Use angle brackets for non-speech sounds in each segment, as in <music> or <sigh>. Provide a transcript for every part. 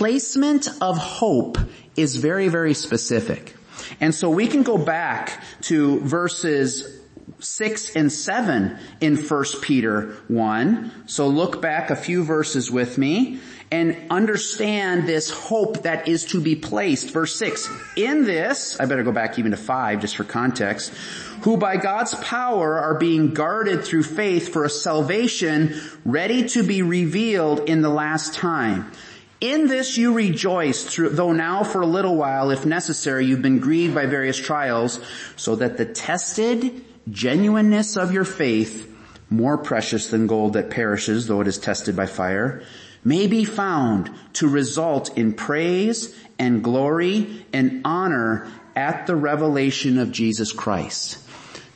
placement of hope is very, very specific. And so we can go back to verses 6 and 7 in 1 Peter 1. So look back a few verses with me and understand this hope that is to be placed. Verse 6, in this, I better go back even to 5 just for context, who by God's power are being guarded through faith for a salvation ready to be revealed in the last time. In this you rejoice, through, though now for a little while, if necessary, you've been grieved by various trials, so that the tested genuineness of your faith, more precious than gold that perishes, though it is tested by fire, may be found to result in praise and glory and honor at the revelation of Jesus Christ.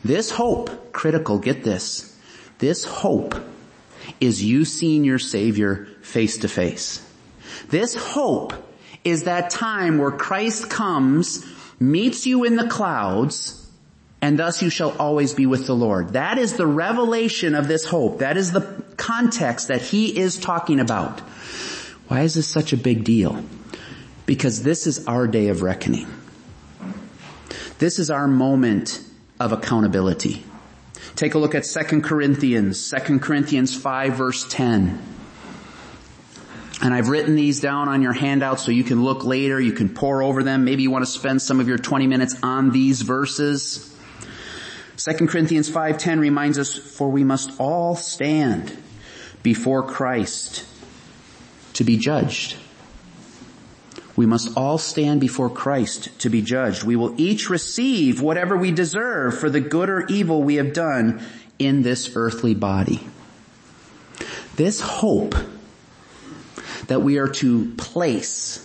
This hope, critical, get this, this hope is you seeing your Savior face to face. This hope is that time where Christ comes, meets you in the clouds, and thus you shall always be with the Lord. That is the revelation of this hope. That is the context that he is talking about. Why is this such a big deal? Because this is our day of reckoning. This is our moment of accountability. Take a look at 2 Corinthians, 2 Corinthians 5 verse 10. And I've written these down on your handout so you can look later, you can pore over them. Maybe you want to spend some of your 20 minutes on these verses. 2 Corinthians 5.10 reminds us, for we must all stand before Christ to be judged. We must all stand before Christ to be judged. We will each receive whatever we deserve for the good or evil we have done in this earthly body. This hope that we are to place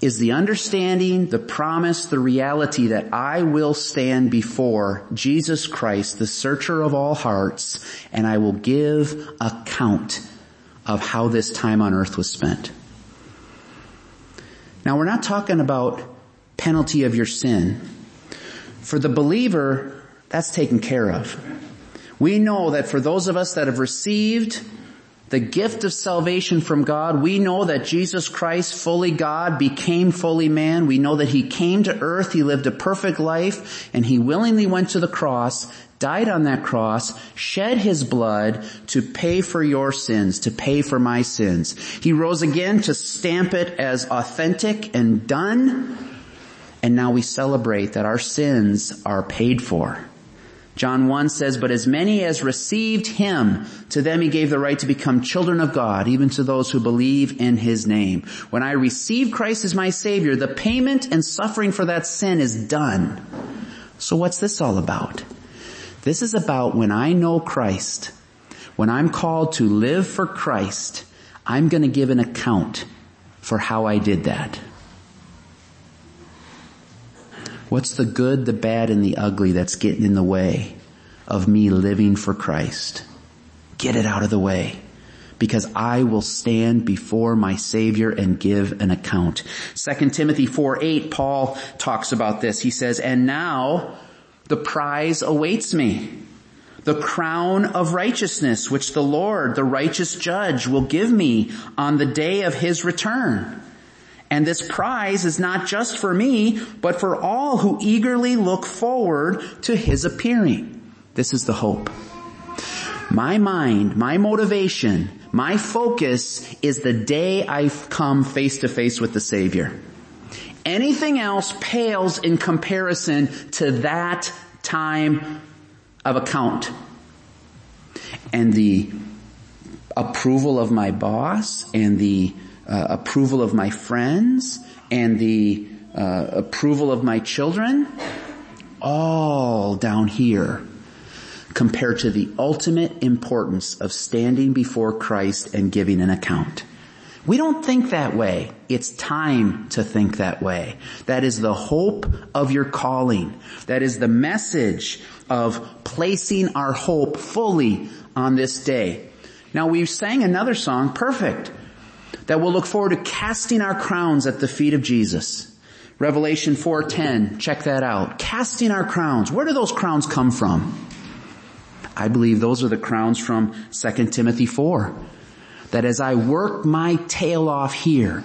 is the understanding, the promise, the reality that I will stand before Jesus Christ, the searcher of all hearts, and I will give account of how this time on earth was spent. Now we're not talking about penalty of your sin. For the believer, that's taken care of. We know that for those of us that have received the gift of salvation from God. We know that Jesus Christ, fully God, became fully man. We know that He came to earth, He lived a perfect life, and He willingly went to the cross, died on that cross, shed His blood to pay for your sins, to pay for my sins. He rose again to stamp it as authentic and done, and now we celebrate that our sins are paid for. John 1 says, but as many as received him, to them he gave the right to become children of God, even to those who believe in his name. When I receive Christ as my savior, the payment and suffering for that sin is done. So what's this all about? This is about when I know Christ, when I'm called to live for Christ, I'm gonna give an account for how I did that. What's the good, the bad, and the ugly that's getting in the way of me living for Christ? Get it out of the way because I will stand before my Savior and give an account. 2 Timothy 4, 8, Paul talks about this. He says, and now the prize awaits me. The crown of righteousness which the Lord, the righteous judge, will give me on the day of his return. And this prize is not just for me, but for all who eagerly look forward to his appearing. This is the hope. My mind, my motivation, my focus is the day I come face to face with the Savior. Anything else pales in comparison to that time of account. And the approval of my boss and the uh, approval of my friends and the uh, approval of my children, all down here compared to the ultimate importance of standing before Christ and giving an account. We don't think that way. It's time to think that way. That is the hope of your calling. That is the message of placing our hope fully on this day. Now we sang another song, perfect that we'll look forward to casting our crowns at the feet of Jesus. Revelation 4:10, check that out. Casting our crowns. Where do those crowns come from? I believe those are the crowns from 2 Timothy 4. that as I work my tail off here,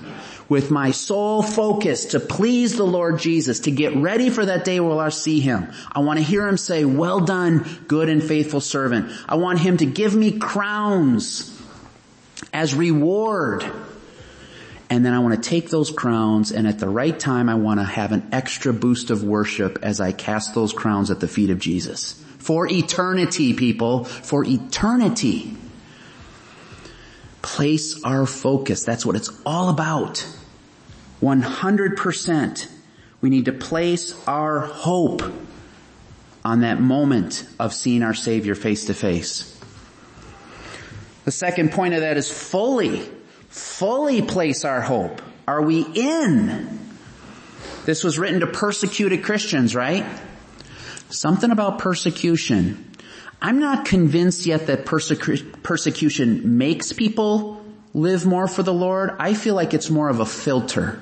with my sole focus to please the Lord Jesus, to get ready for that day where I'll see Him. I want to hear Him say, well done, good and faithful servant. I want Him to give me crowns as reward. And then I want to take those crowns and at the right time I want to have an extra boost of worship as I cast those crowns at the feet of Jesus. For eternity, people. For eternity. Place our focus. That's what it's all about. 100%. We need to place our hope on that moment of seeing our Savior face to face. The second point of that is fully, fully place our hope. Are we in? This was written to persecuted Christians, right? Something about persecution. I'm not convinced yet that persecu- persecution makes people live more for the Lord. I feel like it's more of a filter.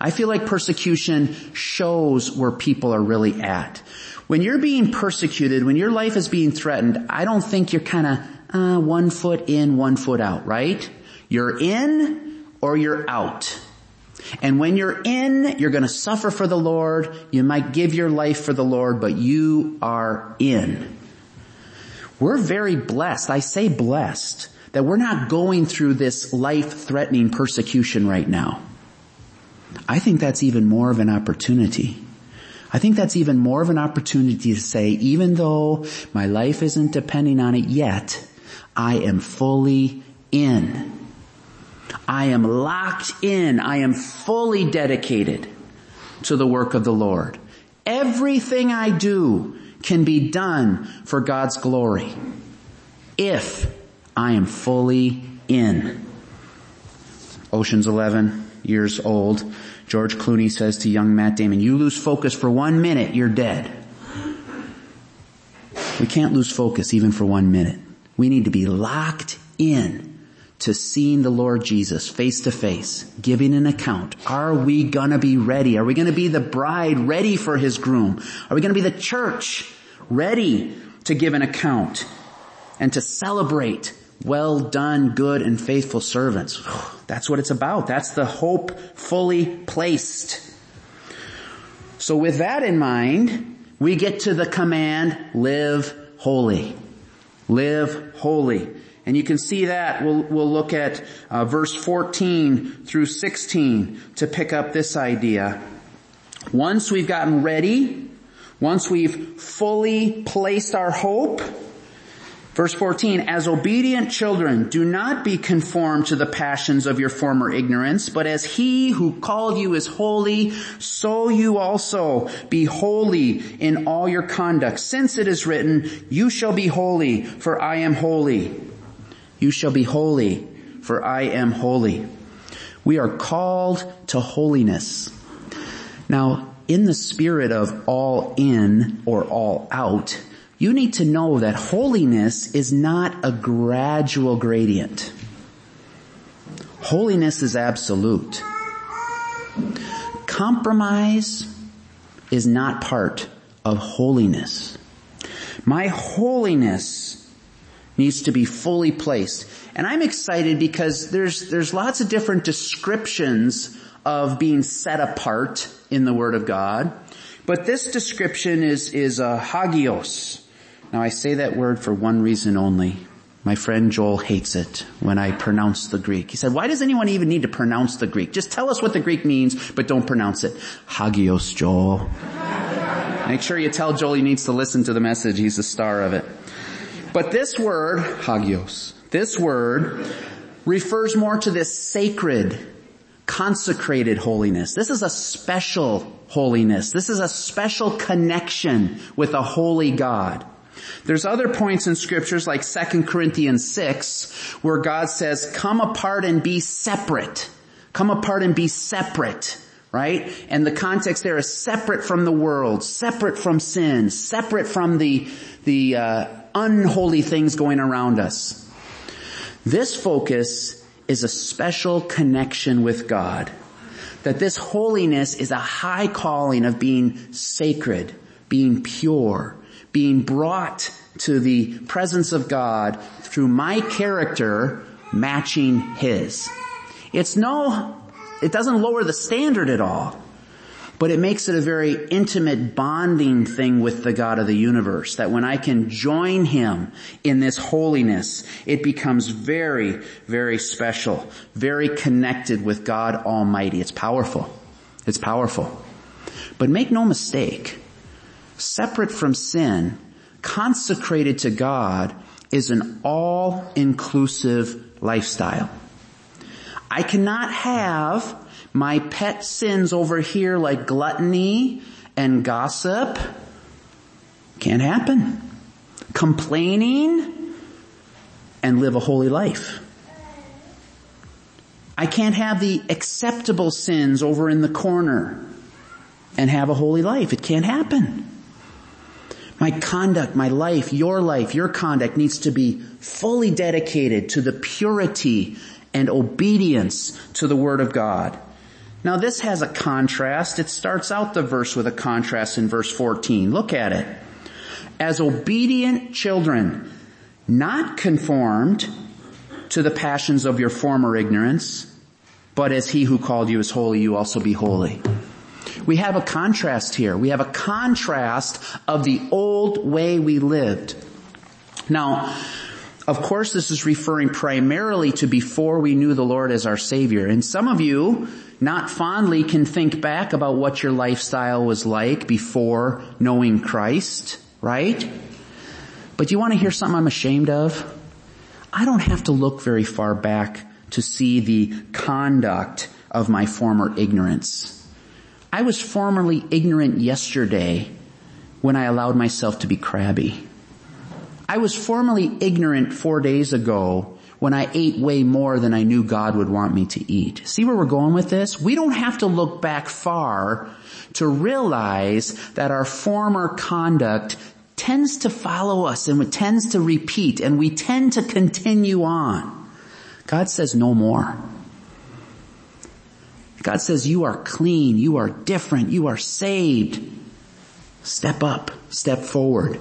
I feel like persecution shows where people are really at. When you're being persecuted, when your life is being threatened, I don't think you're kind of uh, one foot in, one foot out, right? You're in or you're out. And when you're in, you're going to suffer for the Lord. You might give your life for the Lord, but you are in. We're very blessed. I say blessed that we're not going through this life-threatening persecution right now. I think that's even more of an opportunity. I think that's even more of an opportunity to say, even though my life isn't depending on it yet, I am fully in. I am locked in. I am fully dedicated to the work of the Lord. Everything I do can be done for God's glory if I am fully in. Ocean's 11 years old. George Clooney says to young Matt Damon, you lose focus for one minute, you're dead. We can't lose focus even for one minute. We need to be locked in to seeing the Lord Jesus face to face, giving an account. Are we gonna be ready? Are we gonna be the bride ready for his groom? Are we gonna be the church ready to give an account and to celebrate well done, good and faithful servants? <sighs> That's what it's about. That's the hope fully placed. So with that in mind, we get to the command, live holy. Live holy. And you can see that. We'll, we'll look at uh, verse 14 through 16 to pick up this idea. Once we've gotten ready, once we've fully placed our hope, Verse 14, as obedient children, do not be conformed to the passions of your former ignorance, but as he who called you is holy, so you also be holy in all your conduct. Since it is written, you shall be holy, for I am holy. You shall be holy, for I am holy. We are called to holiness. Now, in the spirit of all in or all out, you need to know that holiness is not a gradual gradient. Holiness is absolute. Compromise is not part of holiness. My holiness needs to be fully placed. And I'm excited because there's, there's lots of different descriptions of being set apart in the Word of God. But this description is, is a hagios. Now I say that word for one reason only. My friend Joel hates it when I pronounce the Greek. He said, why does anyone even need to pronounce the Greek? Just tell us what the Greek means, but don't pronounce it. Hagios, Joel. Make sure you tell Joel he needs to listen to the message. He's the star of it. But this word, hagios, this word refers more to this sacred, consecrated holiness. This is a special holiness. This is a special connection with a holy God. There's other points in scriptures like 2 Corinthians 6 where God says, come apart and be separate. Come apart and be separate. Right? And the context there is separate from the world, separate from sin, separate from the, the, uh, unholy things going around us. This focus is a special connection with God. That this holiness is a high calling of being sacred, being pure, being brought to the presence of God through my character matching His. It's no, it doesn't lower the standard at all but it makes it a very intimate bonding thing with the God of the universe. That when I can join Him in this holiness, it becomes very, very special, very connected with God Almighty. It's powerful. It's powerful. But make no mistake, separate from sin, consecrated to God is an all-inclusive lifestyle. I cannot have my pet sins over here like gluttony and gossip can't happen. Complaining and live a holy life. I can't have the acceptable sins over in the corner and have a holy life. It can't happen. My conduct, my life, your life, your conduct needs to be fully dedicated to the purity and obedience to the Word of God. Now this has a contrast. It starts out the verse with a contrast in verse 14. Look at it. As obedient children, not conformed to the passions of your former ignorance, but as he who called you is holy, you also be holy. We have a contrast here. We have a contrast of the old way we lived. Now, of course this is referring primarily to before we knew the Lord as our Savior. And some of you, not fondly can think back about what your lifestyle was like before knowing Christ, right? But you want to hear something I'm ashamed of? I don't have to look very far back to see the conduct of my former ignorance. I was formerly ignorant yesterday when I allowed myself to be crabby. I was formerly ignorant four days ago when I ate way more than I knew God would want me to eat. See where we're going with this? We don't have to look back far to realize that our former conduct tends to follow us and tends to repeat and we tend to continue on. God says no more. God says you are clean, you are different, you are saved. Step up, step forward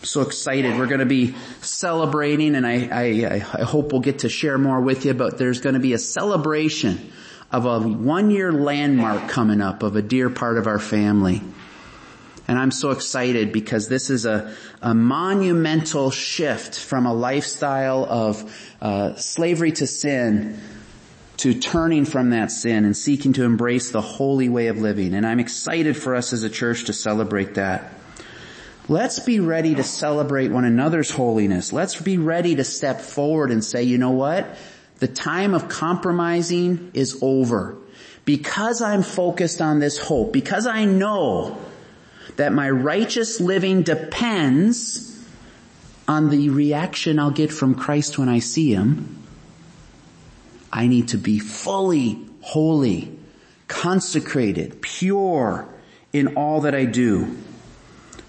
I'm so excited. We're going to be celebrating and I, I, I hope we'll get to share more with you, but there's going to be a celebration of a one year landmark coming up of a dear part of our family. And I'm so excited because this is a, a monumental shift from a lifestyle of uh, slavery to sin to turning from that sin and seeking to embrace the holy way of living. And I'm excited for us as a church to celebrate that. Let's be ready to celebrate one another's holiness. Let's be ready to step forward and say, you know what? The time of compromising is over. Because I'm focused on this hope, because I know that my righteous living depends on the reaction I'll get from Christ when I see Him, I need to be fully holy, consecrated, pure in all that I do.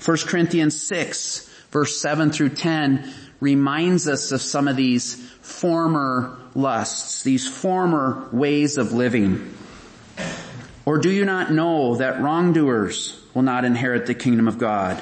1 Corinthians 6 verse 7 through 10 reminds us of some of these former lusts, these former ways of living. Or do you not know that wrongdoers will not inherit the kingdom of God?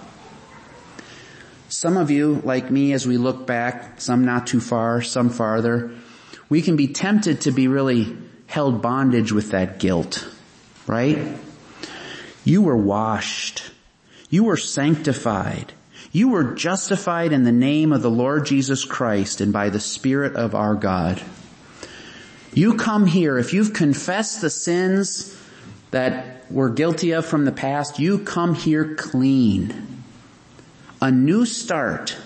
Some of you, like me, as we look back, some not too far, some farther, we can be tempted to be really held bondage with that guilt, right? You were washed. You were sanctified. You were justified in the name of the Lord Jesus Christ and by the Spirit of our God. You come here, if you've confessed the sins that we're guilty of from the past, you come here clean. A new start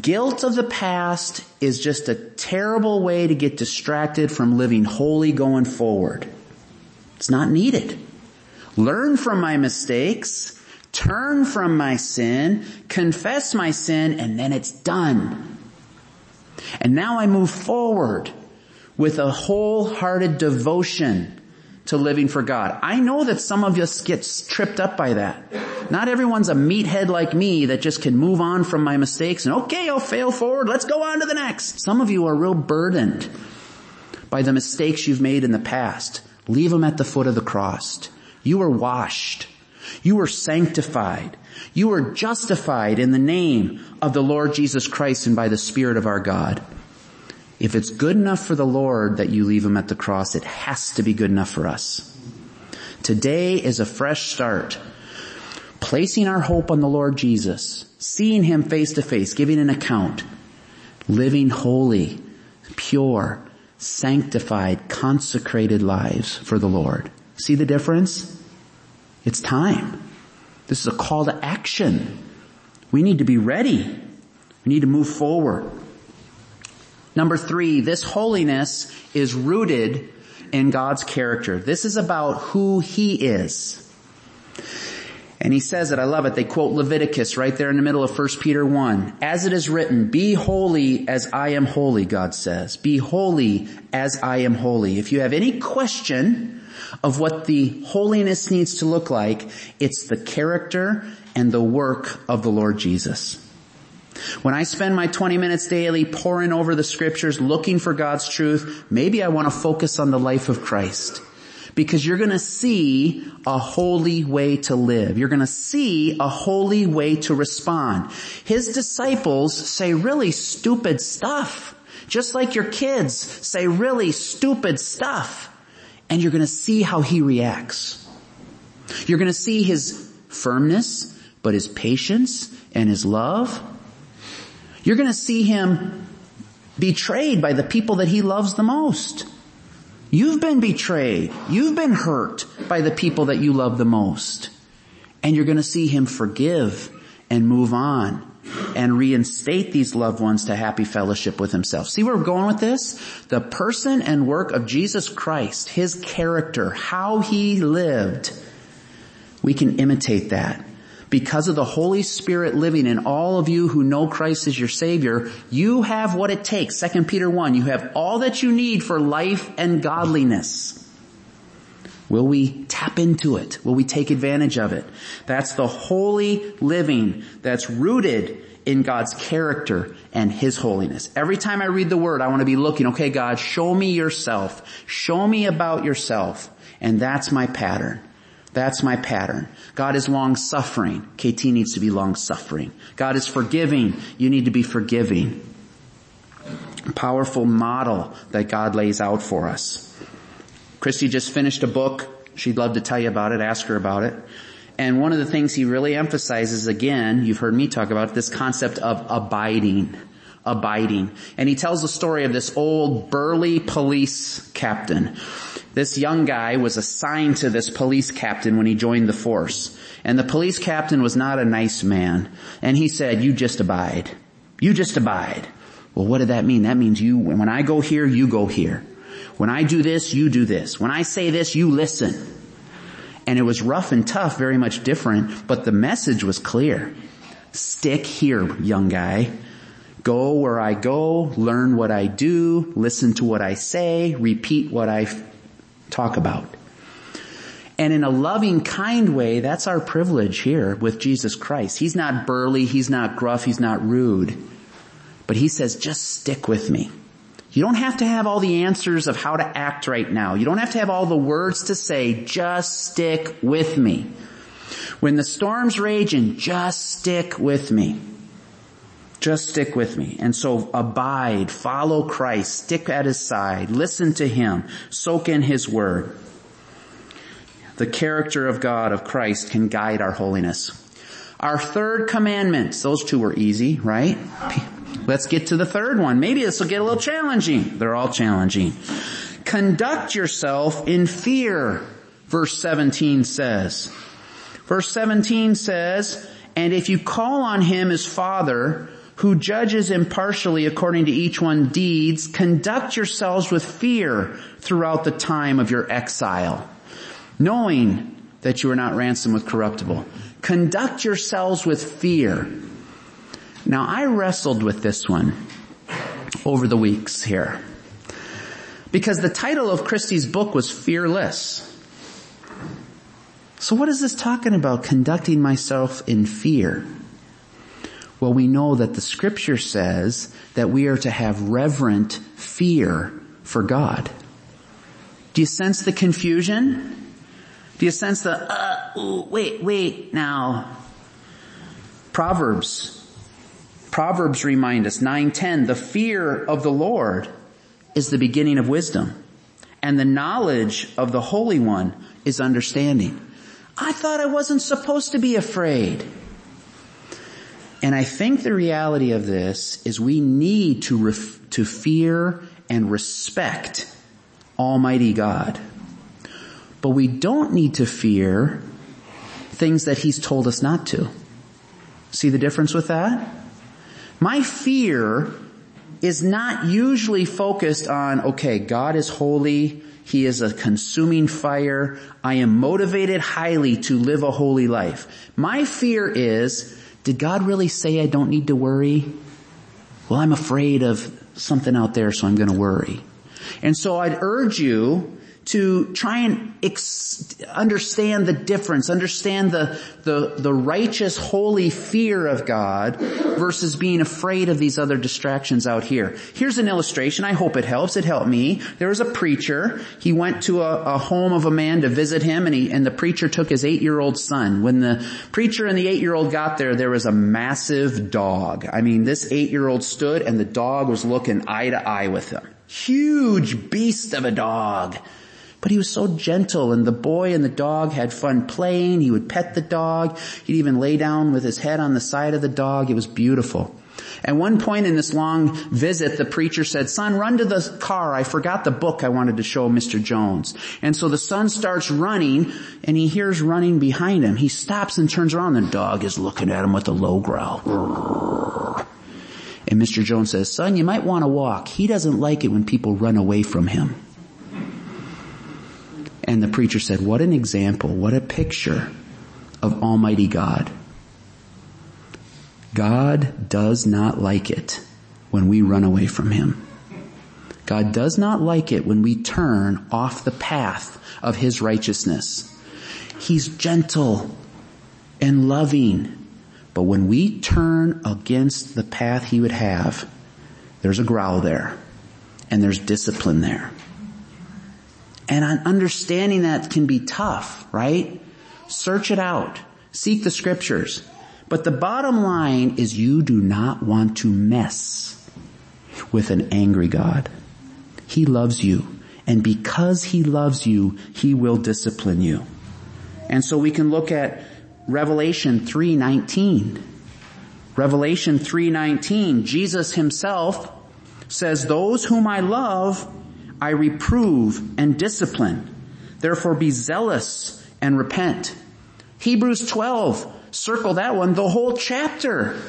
Guilt of the past is just a terrible way to get distracted from living holy going forward. It's not needed. Learn from my mistakes, turn from my sin, confess my sin, and then it's done. And now I move forward with a wholehearted devotion to living for God. I know that some of us get tripped up by that. Not everyone's a meathead like me that just can move on from my mistakes and okay, I'll fail forward. Let's go on to the next. Some of you are real burdened by the mistakes you've made in the past. Leave them at the foot of the cross. You are washed. You are sanctified. You are justified in the name of the Lord Jesus Christ and by the Spirit of our God. If it's good enough for the Lord that you leave him at the cross, it has to be good enough for us. Today is a fresh start. Placing our hope on the Lord Jesus, seeing him face to face, giving an account, living holy, pure, sanctified, consecrated lives for the Lord. See the difference? It's time. This is a call to action. We need to be ready. We need to move forward. Number three, this holiness is rooted in God's character. This is about who He is. And he says it, I love it. They quote Leviticus right there in the middle of 1 Peter 1. As it is written, be holy as I am holy, God says. Be holy as I am holy. If you have any question of what the holiness needs to look like, it's the character and the work of the Lord Jesus. When I spend my 20 minutes daily poring over the scriptures, looking for God's truth, maybe I want to focus on the life of Christ. Because you're gonna see a holy way to live. You're gonna see a holy way to respond. His disciples say really stupid stuff. Just like your kids say really stupid stuff. And you're gonna see how he reacts. You're gonna see his firmness, but his patience and his love you're going to see him betrayed by the people that he loves the most. You've been betrayed. You've been hurt by the people that you love the most. And you're going to see him forgive and move on and reinstate these loved ones to happy fellowship with himself. See where we're going with this? The person and work of Jesus Christ, his character, how he lived, we can imitate that because of the Holy Spirit living in all of you who know Christ as your Savior, you have what it takes. 2 Peter 1, you have all that you need for life and godliness. Will we tap into it? Will we take advantage of it? That's the holy living that's rooted in God's character and His holiness. Every time I read the Word, I want to be looking, okay God, show me yourself. Show me about yourself. And that's my pattern. That's my pattern. God is long suffering. KT needs to be long suffering. God is forgiving. You need to be forgiving. Powerful model that God lays out for us. Christy just finished a book. She'd love to tell you about it. Ask her about it. And one of the things he really emphasizes again, you've heard me talk about this concept of abiding. Abiding. And he tells the story of this old burly police captain this young guy was assigned to this police captain when he joined the force. And the police captain was not a nice man. And he said, you just abide. You just abide. Well, what did that mean? That means you, when I go here, you go here. When I do this, you do this. When I say this, you listen. And it was rough and tough, very much different, but the message was clear. Stick here, young guy. Go where I go, learn what I do, listen to what I say, repeat what I talk about. And in a loving, kind way, that's our privilege here with Jesus Christ. He's not burly, he's not gruff, he's not rude. But he says, just stick with me. You don't have to have all the answers of how to act right now. You don't have to have all the words to say, just stick with me. When the storm's raging, just stick with me. Just stick with me. And so abide, follow Christ, stick at his side, listen to him, soak in his word. The character of God, of Christ can guide our holiness. Our third commandments, those two were easy, right? Let's get to the third one. Maybe this will get a little challenging. They're all challenging. Conduct yourself in fear, verse 17 says. Verse 17 says, and if you call on him as father, who judges impartially according to each one's deeds, conduct yourselves with fear throughout the time of your exile, knowing that you are not ransomed with corruptible. Conduct yourselves with fear. Now I wrestled with this one. over the weeks here. Because the title of Christie's book was Fearless. So what is this talking about? Conducting myself in fear. Well, we know that the scripture says that we are to have reverent fear for God. Do you sense the confusion? Do you sense the, uh, ooh, wait, wait, now. Proverbs. Proverbs remind us, 910, the fear of the Lord is the beginning of wisdom. And the knowledge of the Holy One is understanding. I thought I wasn't supposed to be afraid. And I think the reality of this is we need to, ref- to fear and respect Almighty God. But we don't need to fear things that He's told us not to. See the difference with that? My fear is not usually focused on, okay, God is holy, He is a consuming fire, I am motivated highly to live a holy life. My fear is, did God really say I don't need to worry? Well, I'm afraid of something out there, so I'm gonna worry. And so I'd urge you to try and ex- understand the difference, understand the, the, the righteous, holy fear of God versus being afraid of these other distractions out here. Here's an illustration. I hope it helps. It helped me. There was a preacher. He went to a, a home of a man to visit him and he, and the preacher took his eight-year-old son. When the preacher and the eight-year-old got there, there was a massive dog. I mean, this eight-year-old stood and the dog was looking eye to eye with him. Huge beast of a dog. But he was so gentle and the boy and the dog had fun playing. He would pet the dog. He'd even lay down with his head on the side of the dog. It was beautiful. At one point in this long visit, the preacher said, son, run to the car. I forgot the book I wanted to show Mr. Jones. And so the son starts running and he hears running behind him. He stops and turns around. The dog is looking at him with a low growl. And Mr. Jones says, son, you might want to walk. He doesn't like it when people run away from him. And the preacher said, what an example, what a picture of Almighty God. God does not like it when we run away from Him. God does not like it when we turn off the path of His righteousness. He's gentle and loving, but when we turn against the path He would have, there's a growl there and there's discipline there. And understanding that can be tough, right? Search it out. Seek the scriptures. But the bottom line is you do not want to mess with an angry God. He loves you. And because He loves you, He will discipline you. And so we can look at Revelation 3.19. Revelation 3.19, Jesus Himself says, those whom I love, I reprove and discipline. Therefore be zealous and repent. Hebrews 12, circle that one. The whole chapter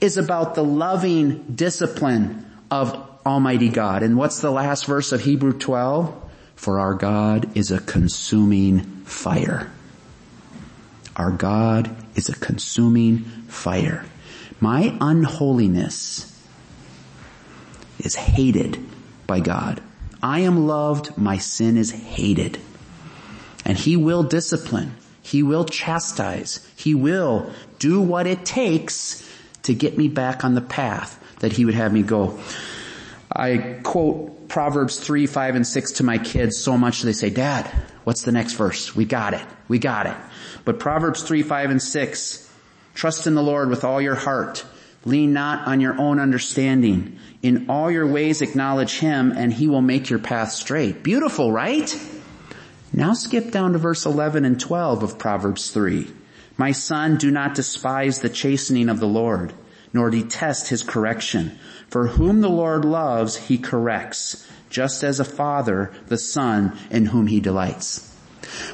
is about the loving discipline of Almighty God. And what's the last verse of Hebrew 12? For our God is a consuming fire. Our God is a consuming fire. My unholiness is hated by God. I am loved, my sin is hated. And He will discipline. He will chastise. He will do what it takes to get me back on the path that He would have me go. I quote Proverbs 3, 5, and 6 to my kids so much they say, Dad, what's the next verse? We got it. We got it. But Proverbs 3, 5, and 6, trust in the Lord with all your heart. Lean not on your own understanding. In all your ways acknowledge Him and He will make your path straight. Beautiful, right? Now skip down to verse 11 and 12 of Proverbs 3. My son, do not despise the chastening of the Lord, nor detest His correction. For whom the Lord loves, He corrects, just as a father the son in whom He delights.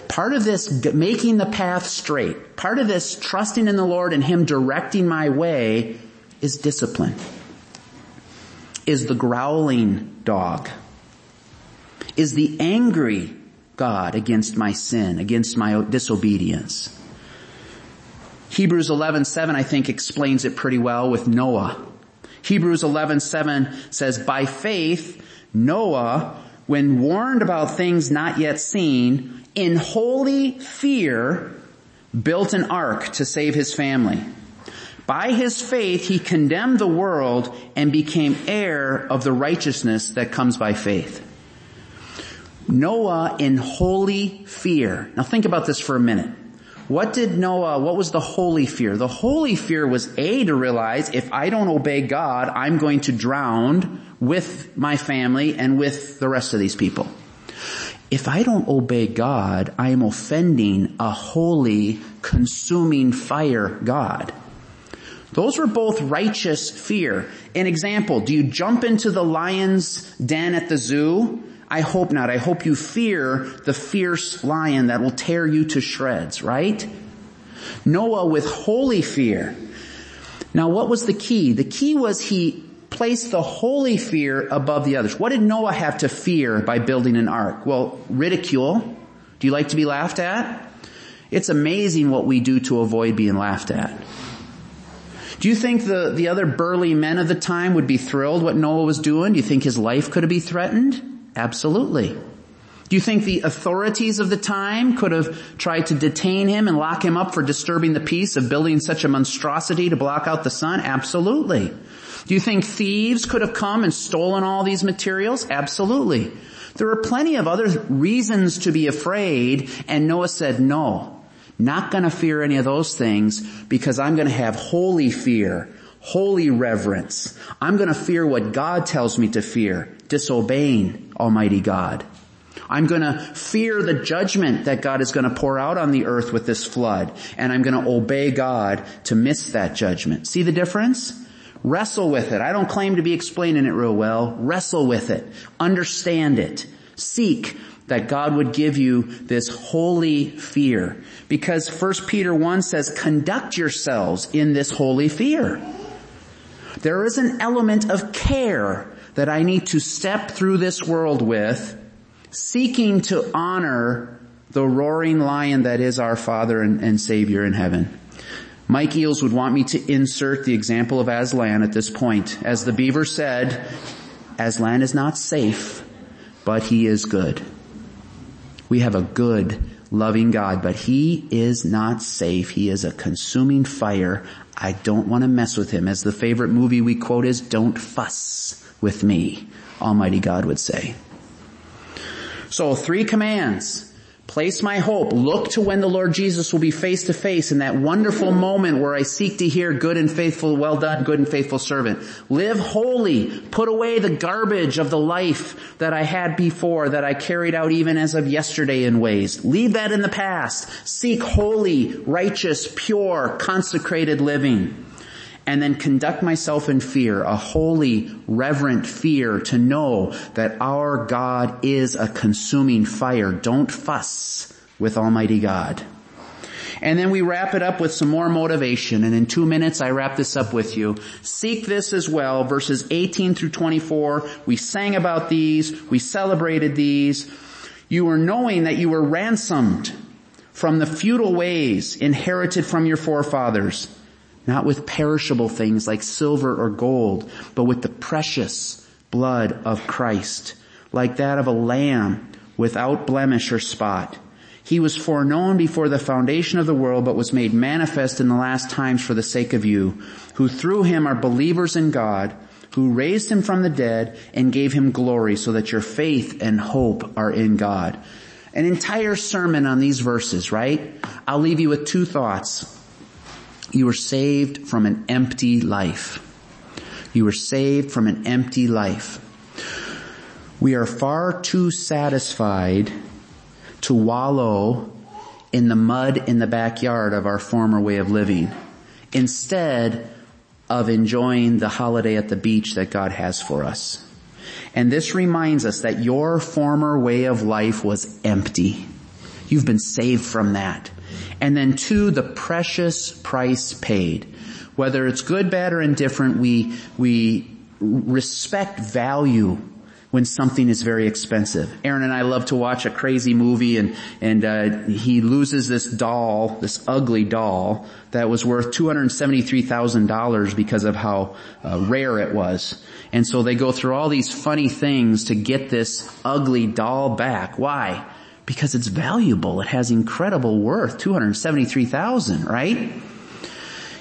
Part of this making the path straight, part of this trusting in the Lord and Him directing my way is discipline is the growling dog, is the angry God against my sin, against my disobedience. Hebrews 11:7 I think explains it pretty well with Noah. Hebrews 11:7 says, "By faith Noah, when warned about things not yet seen, in holy fear built an ark to save his family. By his faith he condemned the world and became heir of the righteousness that comes by faith." Noah in holy fear. Now think about this for a minute. What did Noah, what was the holy fear? The holy fear was A, to realize if I don't obey God, I'm going to drown with my family and with the rest of these people. If I don't obey God, I am offending a holy, consuming fire God. Those were both righteous fear. An example, do you jump into the lion's den at the zoo? I hope not. I hope you fear the fierce lion that will tear you to shreds, right? Noah with holy fear. Now what was the key? The key was he placed the holy fear above the others. What did Noah have to fear by building an ark? Well, ridicule. Do you like to be laughed at? It's amazing what we do to avoid being laughed at. Do you think the, the other burly men of the time would be thrilled what Noah was doing? Do you think his life could have been threatened? Absolutely. Do you think the authorities of the time could have tried to detain him and lock him up for disturbing the peace of building such a monstrosity to block out the sun? Absolutely. Do you think thieves could have come and stolen all these materials? Absolutely. There are plenty of other reasons to be afraid and Noah said no, not gonna fear any of those things because I'm gonna have holy fear, holy reverence. I'm gonna fear what God tells me to fear disobeying Almighty God. I'm gonna fear the judgment that God is gonna pour out on the earth with this flood, and I'm gonna obey God to miss that judgment. See the difference? Wrestle with it. I don't claim to be explaining it real well. Wrestle with it. Understand it. Seek that God would give you this holy fear. Because 1 Peter 1 says, conduct yourselves in this holy fear. There is an element of care that I need to step through this world with, seeking to honor the roaring lion that is our Father and, and Savior in heaven. Mike Eels would want me to insert the example of Aslan at this point. As the beaver said, Aslan is not safe, but he is good. We have a good, loving God, but he is not safe. He is a consuming fire. I don't want to mess with him. As the favorite movie we quote is, don't fuss with me, Almighty God would say. So three commands. Place my hope. Look to when the Lord Jesus will be face to face in that wonderful moment where I seek to hear good and faithful, well done, good and faithful servant. Live holy. Put away the garbage of the life that I had before that I carried out even as of yesterday in ways. Leave that in the past. Seek holy, righteous, pure, consecrated living and then conduct myself in fear, a holy, reverent fear to know that our God is a consuming fire. Don't fuss with Almighty God. And then we wrap it up with some more motivation. And in two minutes, I wrap this up with you. Seek this as well, verses 18 through 24. We sang about these. We celebrated these. You were knowing that you were ransomed from the futile ways inherited from your forefathers not with perishable things like silver or gold, but with the precious blood of Christ, like that of a lamb without blemish or spot. He was foreknown before the foundation of the world, but was made manifest in the last times for the sake of you, who through him are believers in God, who raised him from the dead and gave him glory so that your faith and hope are in God. An entire sermon on these verses, right? I'll leave you with two thoughts. You were saved from an empty life. You were saved from an empty life. We are far too satisfied to wallow in the mud in the backyard of our former way of living instead of enjoying the holiday at the beach that God has for us. And this reminds us that your former way of life was empty. You've been saved from that. And then two, the precious price paid. Whether it's good, bad, or indifferent, we, we respect value when something is very expensive. Aaron and I love to watch a crazy movie and, and, uh, he loses this doll, this ugly doll that was worth $273,000 because of how uh, rare it was. And so they go through all these funny things to get this ugly doll back. Why? Because it's valuable. It has incredible worth. 273,000, right?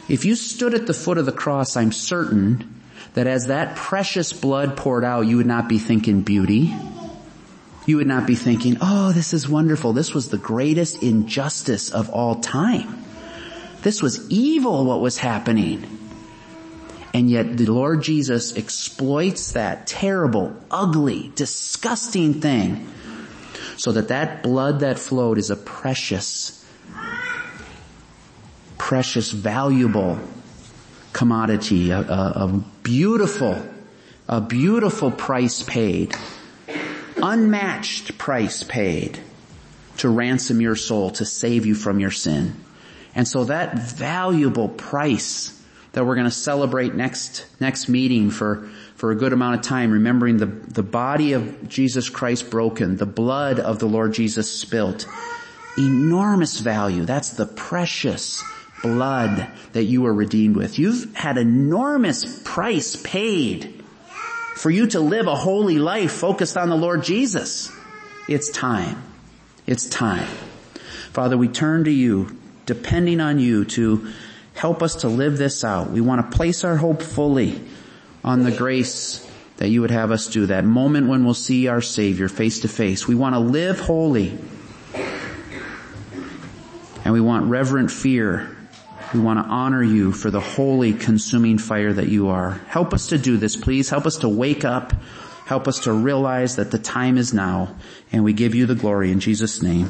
If you stood at the foot of the cross, I'm certain that as that precious blood poured out, you would not be thinking beauty. You would not be thinking, oh, this is wonderful. This was the greatest injustice of all time. This was evil what was happening. And yet the Lord Jesus exploits that terrible, ugly, disgusting thing so that that blood that flowed is a precious, precious, valuable commodity, a, a, a beautiful, a beautiful price paid, unmatched price paid to ransom your soul, to save you from your sin. And so that valuable price that we're going to celebrate next, next meeting for, for a good amount of time, remembering the, the body of Jesus Christ broken, the blood of the Lord Jesus spilt. Enormous value. That's the precious, blood that you were redeemed with. You've had enormous price paid for you to live a holy life focused on the Lord Jesus. It's time. It's time. Father, we turn to you, depending on you to help us to live this out. We want to place our hope fully on the grace that you would have us do, that moment when we'll see our Savior face to face. We want to live holy. And we want reverent fear we want to honor you for the holy consuming fire that you are. Help us to do this, please. Help us to wake up. Help us to realize that the time is now and we give you the glory in Jesus name.